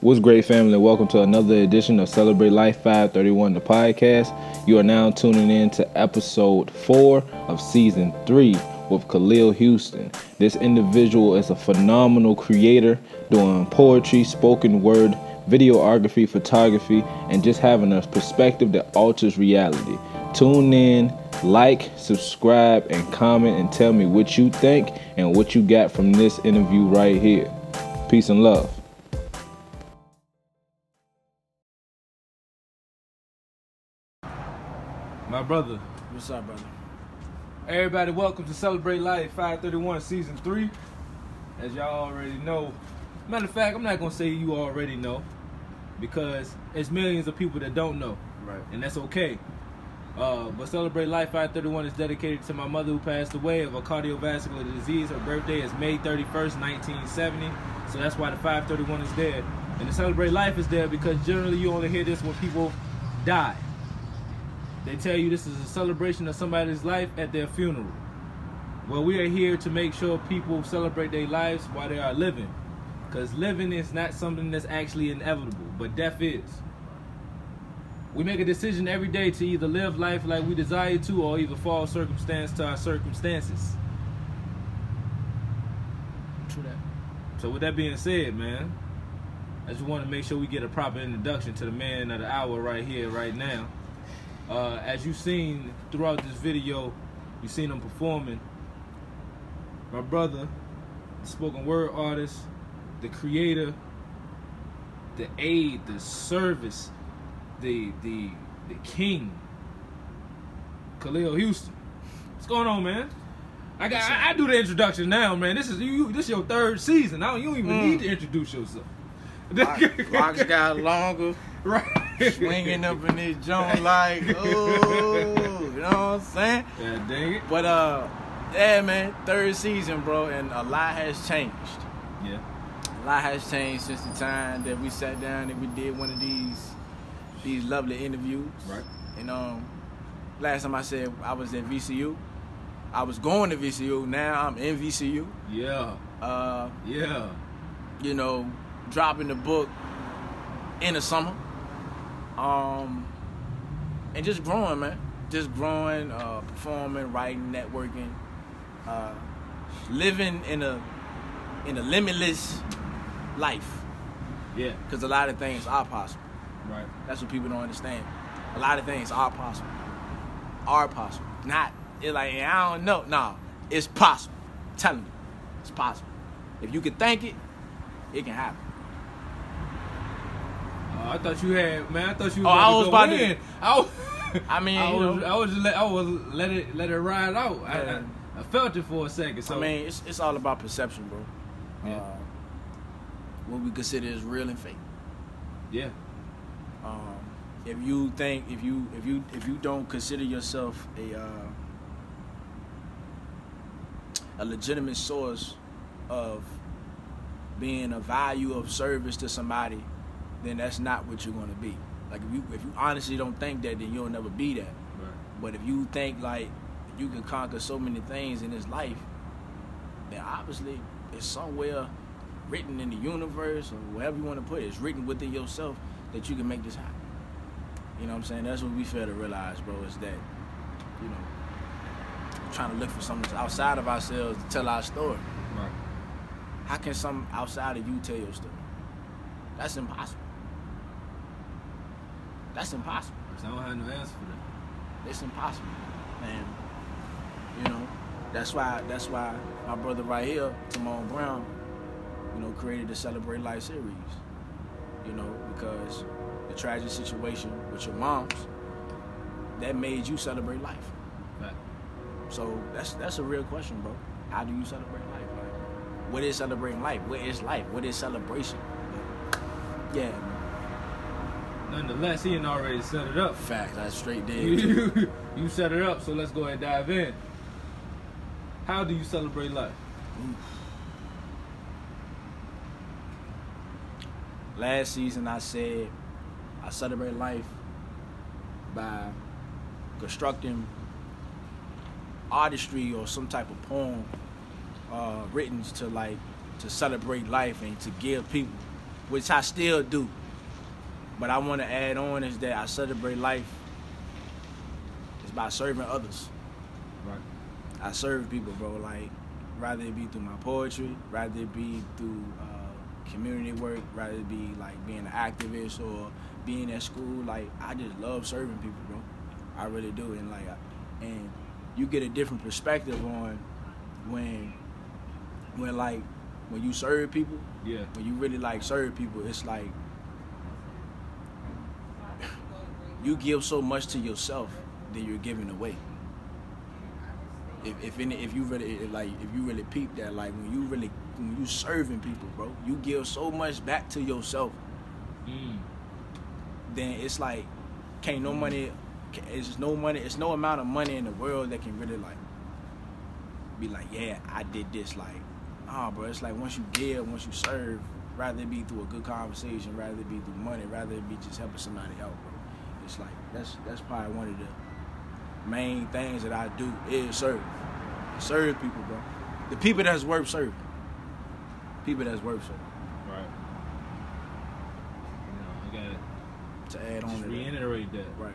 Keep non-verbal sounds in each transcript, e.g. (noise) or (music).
What's great, family? Welcome to another edition of Celebrate Life 531, the podcast. You are now tuning in to episode four of season three with Khalil Houston. This individual is a phenomenal creator doing poetry, spoken word, videography, photography, and just having a perspective that alters reality. Tune in, like, subscribe, and comment and tell me what you think and what you got from this interview right here. Peace and love. My brother. What's up, brother? Everybody, welcome to Celebrate Life 531 Season 3. As y'all already know, matter of fact, I'm not gonna say you already know because there's millions of people that don't know, Right. and that's okay. Uh, but Celebrate Life 531 is dedicated to my mother who passed away of a cardiovascular disease. Her birthday is May 31st, 1970. So that's why the 531 is there. And the Celebrate Life is there because generally you only hear this when people die. They tell you this is a celebration of somebody's life at their funeral. Well, we are here to make sure people celebrate their lives while they are living. Because living is not something that's actually inevitable, but death is. We make a decision every day to either live life like we desire to or either fall circumstance to our circumstances. True that. So with that being said, man, I just want to make sure we get a proper introduction to the man of the hour right here, right now. Uh, as you've seen throughout this video, you've seen him performing. My brother, the spoken word artist, the creator, the aid, the service, the the the king, Khalil Houston. What's going on, man? I got I, I do the introduction now, man. This is you. This is your third season. I don't, you don't even Mm. need to introduce yourself. Locks got longer, (laughs) right. Swinging up in his joint like, oh, you know what I'm saying? (laughs) Yeah, dang it. But uh, yeah, man, third season, bro, and a lot has changed. Yeah. A lot has changed since the time that we sat down and we did one of these these lovely interviews. Right. And um, last time I said I was at VCU, I was going to VCU. Now I'm in VCU. Yeah. Uh, Yeah. you know, dropping the book in the summer. Um, and just growing, man. Just growing, uh, performing, writing, networking, uh, living in a in a limitless life. Yeah. Because a lot of things are possible. Right. That's what people don't understand. A lot of things are possible. Are possible. Not it's like I don't know. No, it's possible. I'm telling you, it's possible. If you can think it, it can happen. Uh, I thought you had man. I thought you. Oh, I was about go to- I was. I mean, I was. I was. Just let, I was let it let it ride out. I, Yeah. I, I felt it for a second. So I mean, it's it's all about perception, bro. Yeah. Uh, what we consider is real and fake. yeah. Um, if you think if you if you if you don't consider yourself a uh, a legitimate source of being a value of service to somebody, then that's not what you're going to be. Like if you if you honestly don't think that, then you'll never be that. Right. But if you think like you can conquer so many things in this life, then obviously it's somewhere written in the universe or wherever you want to put it. It's written within yourself that you can make this happen. You know what I'm saying? That's what we fail to realize, bro, is that, you know, trying to look for something outside of ourselves to tell our story. Right. How can some outside of you tell your story? That's impossible. That's impossible. I don't have no answer for that. It's impossible. And you know, that's why that's why my brother right here, Timon Brown, you know, created the Celebrate Life series. You know, because the tragic situation with your moms, that made you celebrate life. Right. So that's that's a real question, bro. How do you celebrate life? Like, what is celebrating life? What is life? What is celebration? Yeah. Nonetheless, he had already set it up. fact. That's straight dead. you (laughs) you set it up, so let's go ahead and dive in. How do you celebrate life? Last season, I said I celebrate life by constructing artistry or some type of poem uh, written to like to celebrate life and to give people which I still do. But I want to add on is that I celebrate life. It's by serving others. Right. I serve people, bro. Like, rather it be through my poetry, rather it be through uh, community work, rather it be like being an activist or being at school. Like, I just love serving people, bro. I really do, and like, I- and you get a different perspective on when, when like, when you serve people, Yeah. when you really like serve people, it's like you give so much to yourself that you're giving away. If if any, if you really if, like if you really peep that like when you really when you serving people, bro, you give so much back to yourself. Mm. Then it's like can't no money, it's no money. It's no amount of money in the world that can really like be like, yeah, I did this. Like, ah, bro, it's like once you give, once you serve, rather it be through a good conversation, rather it be through money, rather it be just helping somebody out, bro. It's like that's that's probably one of the main things that I do is serve, serve people, bro. The people that's worth serving, people that's worth serving. Right. You know, I gotta add on just to reiterate that. right?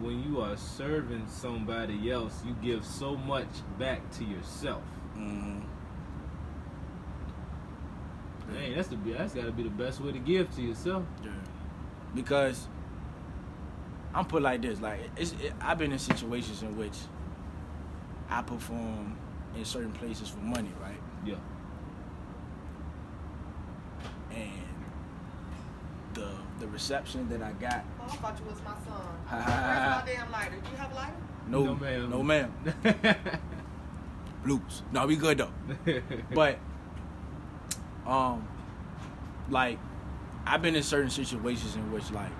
When you are serving somebody else, you give so much back to yourself. hmm Dang, that's the that's gotta be the best way to give to yourself. Yeah. Because I'm put like this, like it's, it, I've been in situations in which I perform in certain places for money, right? Yeah. And the the reception that I got, Oh, I thought you was my son. Ha, ha, Where's ha. my damn lighter? Do you have a lighter? no, No, ma'am. no ma'am, (laughs) bloops. No, we good though. (laughs) But um, like I've been in certain situations in which like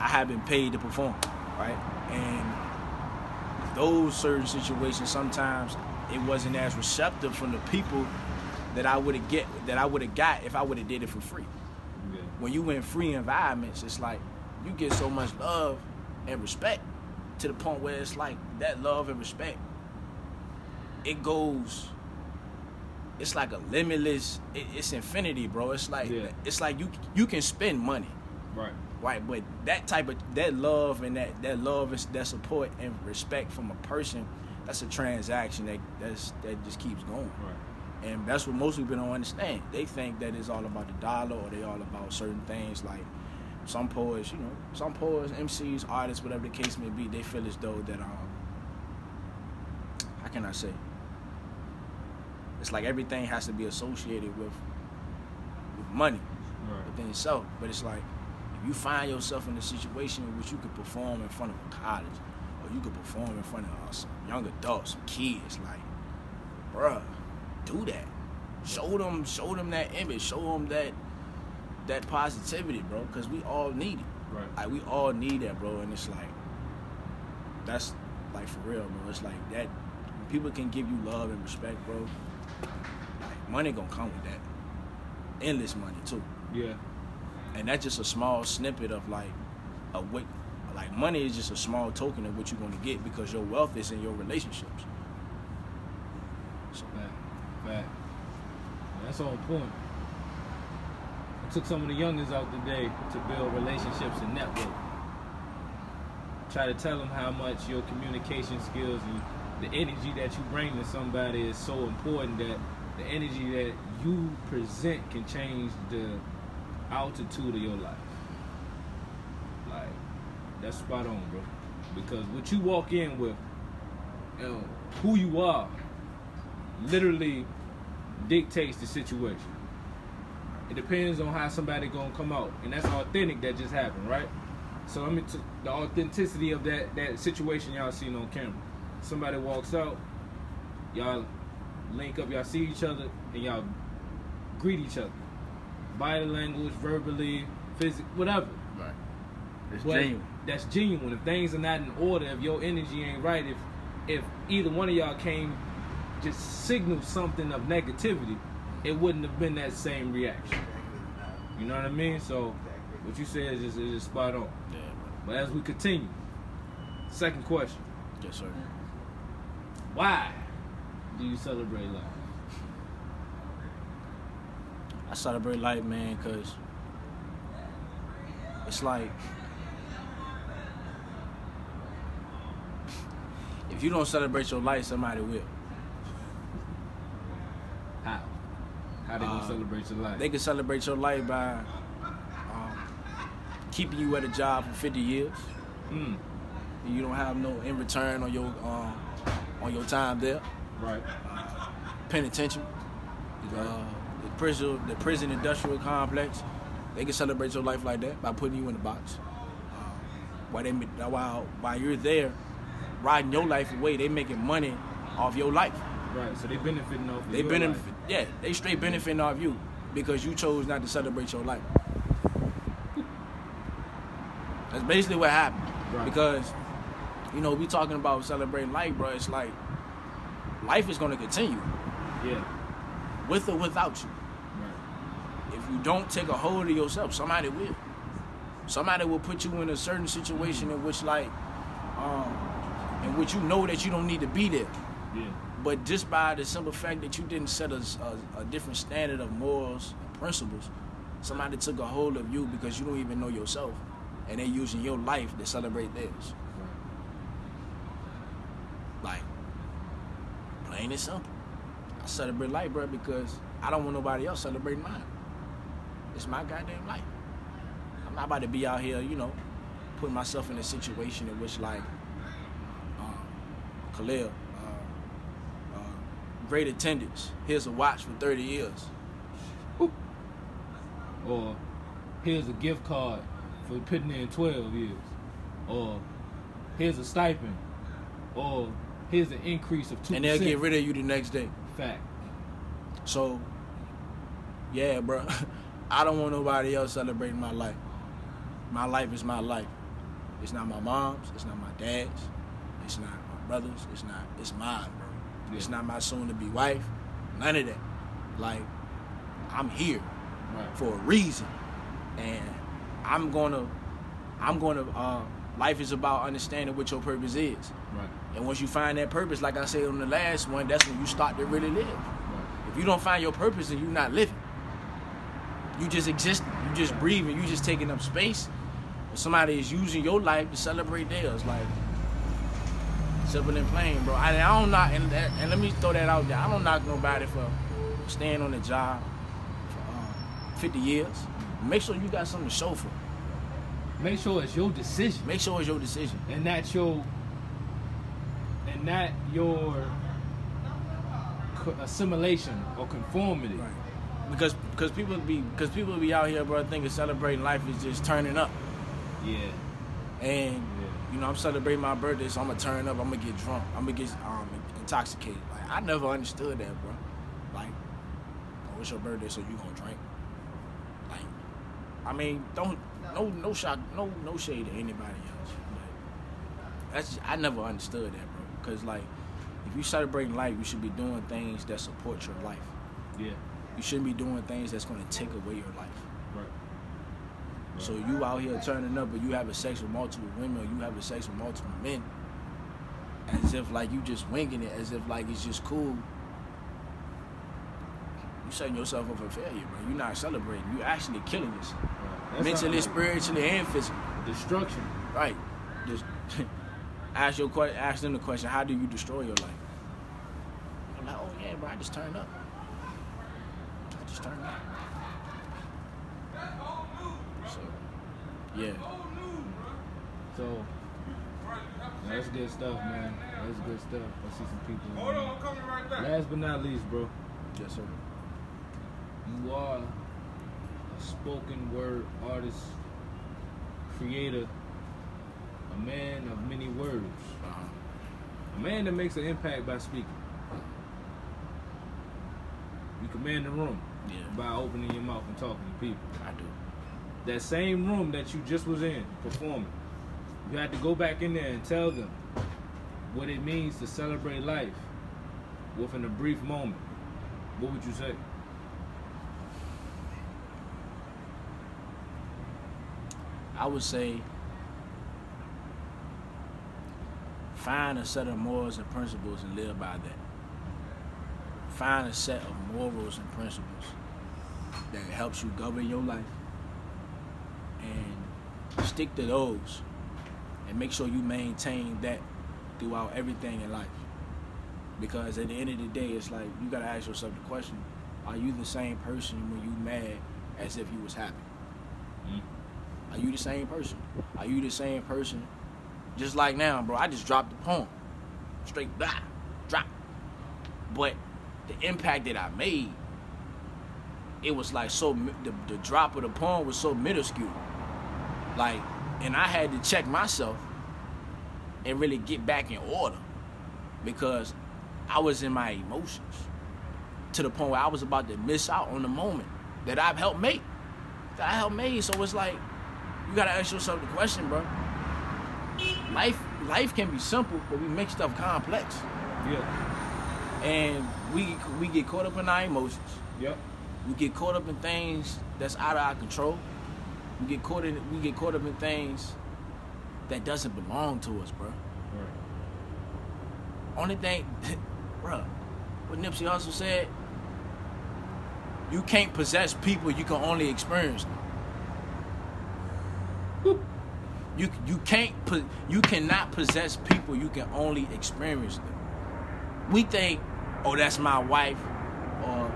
I have been paid to perform, right? And those certain situations sometimes it wasn't as receptive from the people that I would have get that I would have got if I would have did it for free. yeah. When you in free environments, it's like you get so much love and respect to the point where it's like that love and respect it goes it's like a limitless it, it's infinity bro it's like Yeah. it's like you you can spend money Right. Right but that type of that love and that that love is that support and respect from a person that's a transaction that that's that just keeps going Right. and that's what most people don't understand they think that it's all about the dollar or they all about certain things like some poets you know some poets mcs artists whatever the case may be they feel as though that um how can i say it's like everything has to be associated with with money Right. within itself. But it's like you find yourself in a situation in which you could perform in front of a college, or you could perform in front of uh, some young adults, some kids, like, bruh, do that. Show them, show them that image, show them that that positivity, bro. Because we all need it. Right. Like we all need that, bro. And it's like that's like for real, bro. It's like that. People can give you love and respect, bro. Like money gonna come with that. Endless money too Yeah. And that's just a small snippet of like a what like money is just a small token of what you're going to get because your wealth is in your relationships so Fact. Fact. That's on point. I took some of the youngins out today to build relationships and network. Try to tell them how much your communication skills and the energy that you bring to somebody is so important that the energy that you present can change the altitude of your life. Like, that's spot on, bro. Because what you walk in with, you know, who you are, literally dictates the situation. It depends on how somebody gonna come out, and that's authentic. That just happened, right? So I mean, the authenticity of that that situation y'all seen on camera. Somebody walks out, y'all link up, y'all see each other, and y'all greet each other. Body language, verbally, physical, whatever. right it's But genuine That's genuine. If things are not in order, if your energy ain't right, if if either one of y'all came just signal something of negativity, it wouldn't have been that same reaction. You know what I mean? So what you said is just, is just spot on. yeah But as we continue, second question: yes sir Why do you celebrate life? I celebrate life, man, because it's like if you don't celebrate your life, somebody will. How? How they gonna Uh, celebrate your life? They can celebrate your life by um, keeping you at a job for 50 years. mm, And you don't have no in return on your um, on your time there. right. Penitentiary, uh, prison, the prison industrial complex. They can celebrate your life like that by putting you in a box. Uh, while they while while you're there, riding your life away, they making money off your life. Right. So they benefiting off. of They benefit, life. yeah, they straight benefiting off you because you chose not to celebrate your life. That's basically what happened. Right. Because, you know, we talking about celebrating life, bro. It's like life is gonna continue Yeah. with or without you. You don't take a hold of yourself, somebody will. Somebody will put you in a certain situation in which, like, um, in which you know that you don't need to be there. Yeah. But just by the simple fact that you didn't set a, a, a different standard of morals and principles, somebody took a hold of you because you don't even know yourself, and they're using your life to celebrate theirs. Like, plain and simple. I celebrate life, bro, because I don't want nobody else celebrating mine. It's my goddamn life. I'm not about to be out here, you know, putting myself in a situation in which, like, um, Khalil, uh, uh, great attendance. Here's a watch for 30 years. Or here's a gift card for putting in 12 years. Or here's a stipend. Or here's an increase of 2%. And they'll get rid of you the next day. Fact. So, yeah, bro. (laughs) I don't want nobody else celebrating my life. My life is my life. It's not my mom's. It's not my dad's. It's not my brother's. It's not. It's mine, bro. It's not my soon-to-be wife. None of that. Like, I'm here Right. for a reason, and I'm gonna. I'm gonna. Uh, life is about understanding what your purpose is. Right. And once you find that purpose, like I said on the last one, that's when you start to really live. Right. If you don't find your purpose, then you're not living. You just exist. You just breathing. You just taking up space. But somebody is using your life to celebrate theirs. Like simple and plain, bro. I, I don't knock, and, that, and let me throw that out there. I don't knock nobody for staying on the job for um, 50 years. Make sure you got something to show for. it. Make sure it's your decision. Make sure it's your decision. and not your and not your assimilation or conformity. Right. Because because people be because people be out here, bro, thinking celebrating life is just turning up. Yeah. And Yeah. you know, I'm celebrating my birthday, so I'm gonna turn up. I'm gonna get drunk. I'm gonna get um intoxicated. Like I never understood that, bro. Like, oh, it's your birthday, so you gonna drink? Like, I mean, don't no no shock, no no shade to anybody else. But that's just, I never understood that, bro. Because like, if you celebrating life, you should be doing things that support your life. Yeah. You shouldn't be doing things that's gonna take away your life. Right. So you out here turning up, but you having sex with multiple women, or you having sex with multiple men, as if like you just winging it, as if like it's just cool. You setting yourself up for failure, bro. You're not celebrating. You actually killing yourself, right. Mentally, spiritually, and physically. destruction. Right. Just (laughs) ask your question. ask them the question: How do you destroy your life? I'm like, oh yeah, bro. I just turned up. I just turned up. So, yeah. So that's good stuff, man. That's good stuff. I see some people. Hold on, I'm coming right back. Last but not least, bro, Yes, sir. you are a spoken word artist, creator, a man of many words, Uh-huh. a man that makes an impact by speaking. You command the room Yeah, by opening your mouth and talking to people. I do. that same room that you just was in performing. You had to go back in there and tell them what it means to celebrate life within a brief moment. What would you say? I would say find a set of morals and principles and live by that. Find a set of morals and principles that helps you govern your life. And stick to those. And make sure you maintain that throughout everything in life. Because at the end of the day, it's like you gotta ask yourself the question: Are you the same person when you mad as if you was happy? Mm. Are you the same person? Are you the same person? Just like now, bro. I just dropped the poem, straight blah, drop. But the impact that I made, it was like so. The, the drop of the poem was so minuscule, like, and I had to check myself and really get back in order because I was in my emotions to the point where I was about to miss out on the moment that I've helped make. That I helped make. So it's like you gotta ask yourself the question, bro. Life, life can be simple, but we make stuff complex, Yeah. and we we get caught up in our emotions. Yep. We get caught up in things that's out of our control. We get caught in we get caught up in things that doesn't belong to us, bro. Right. Only thing, (laughs) bro, what Nipsey Hussle said, you can't possess people, you can only experience them. You you can't put you cannot possess people, you can only experience them. We think, oh, that's my wife, or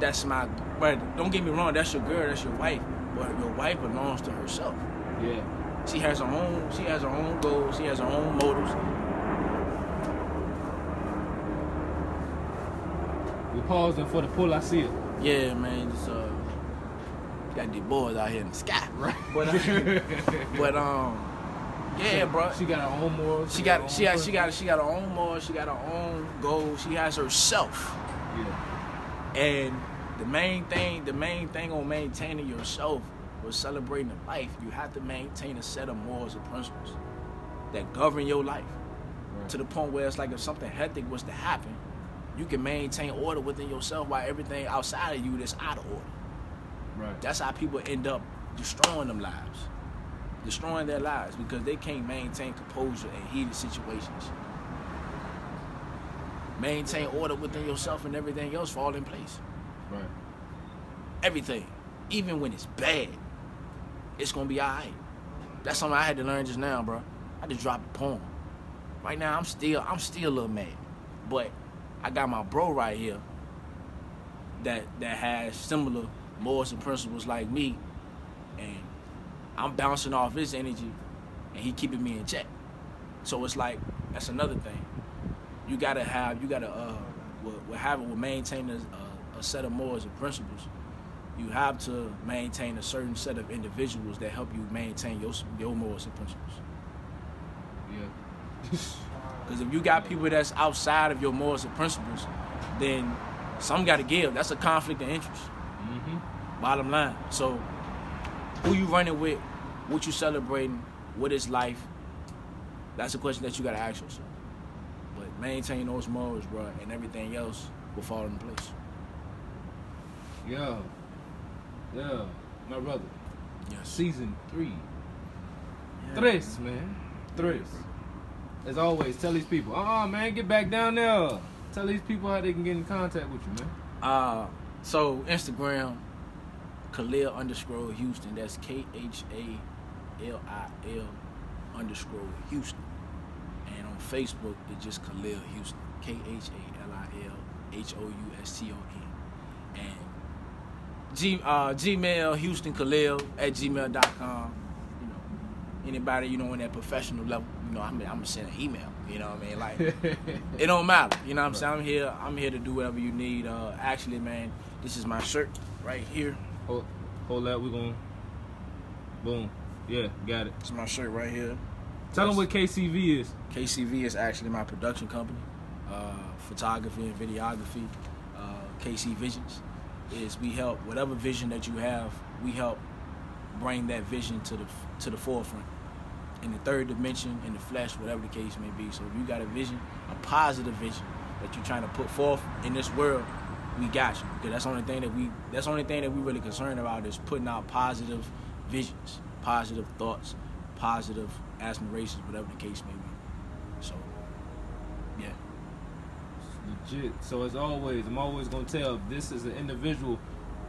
that's my. But don't get me wrong, that's your girl, that's your wife. But your wife belongs to herself. Yeah. She has her own. She has her own goals. She has her own motives. We pausing for the pull. I see it. Yeah, man. Just uh, got these boys out here in the sky. (laughs) Right. But uh, (laughs) but um, yeah, bro. She got her own morals. She her got own she got she got she got her own morals. She got her own goals. She has herself. Yeah. And the main thing, the main thing on maintaining yourself was celebrating the life. You have to maintain a set of morals and principles that govern your life. Right. to the point where it's like if something hectic was to happen, you can maintain order within yourself while everything outside of you is out of order. Right. That's how people end up destroying them lives, destroying their lives because they can't maintain composure in heated situations. Maintain order within yourself and everything else fall in place. Right. Everything, even when it's bad, it's gonna be alright. That's something I had to learn just now, bro. I just dropped a poem. Right now, I'm still, I'm still a little mad, but I got my bro right here that that has similar morals and principles like me, and I'm bouncing off his energy, and he keeping me in check. So it's like that's another thing. You gotta have, you gotta, uh, what, what having, will maintain a, a, set of morals and principles. You have to maintain a certain set of individuals that help you maintain your your morals and principles. Yeah. (laughs) Because if you got people that's outside of your morals and principles, then some got to give. That's a conflict of interest. mm-hmm. Bottom line. So, who you running with? What you celebrating? What is life? That's a question that you got to ask yourself. But maintain those morals, bro, and everything else will fall into place. Yeah. Yeah. My brother. Yes. Season three. Yeah. Tres, man. Tres. As always, tell these people, oh man, get back down there. Tell these people how they can get in contact with you, man. Uh, so Instagram, Khalil underscore Houston. That's K H A L I L underscore Houston. And on Facebook, it's just Khalil Houston. K H A L I L H O U S T O N. G, uh, Gmail, Houston Khalil at gmail.com. You know, anybody, you know, on that professional level, you know, I'm, I'm gonna send an email. You know what I mean? Like, (laughs) it don't matter. You know what I'm saying? I'm here. I'm here to do whatever you need. Uh, actually, man, this is my shirt right here. hold, hold that. We're going. Boom. Yeah, got it. It's my shirt right here. Tell them what KCV is. KCV is actually my production company, uh, photography and videography. Uh, KC Visions is we help whatever vision that you have, we help bring that vision to the to the forefront in the third dimension, in the flesh, whatever the case may be. So if you got a vision, a positive vision that you're trying to put forth in this world, we got you. Because that's the only thing that we that's the only thing that we really concerned about is putting out positive visions, positive thoughts, positive aspirations, whatever the case may be. So yeah. Legit. So as always, I'm always gonna tell this is an individual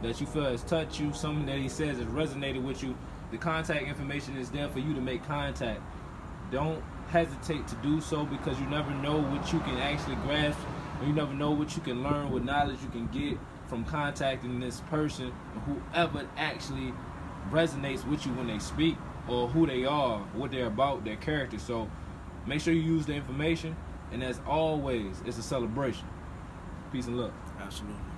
that you feel has touched you, something that he says has resonated with you, the contact information is there for you to make contact. Don't hesitate to do so because you never know what you can actually grasp, or you never know what you can learn, what knowledge you can get from contacting this person, whoever actually resonates with you when they speak, or who they are, what they're about, their character. So make sure you use the information, and as always, it's a celebration. Peace and love. Absolutely.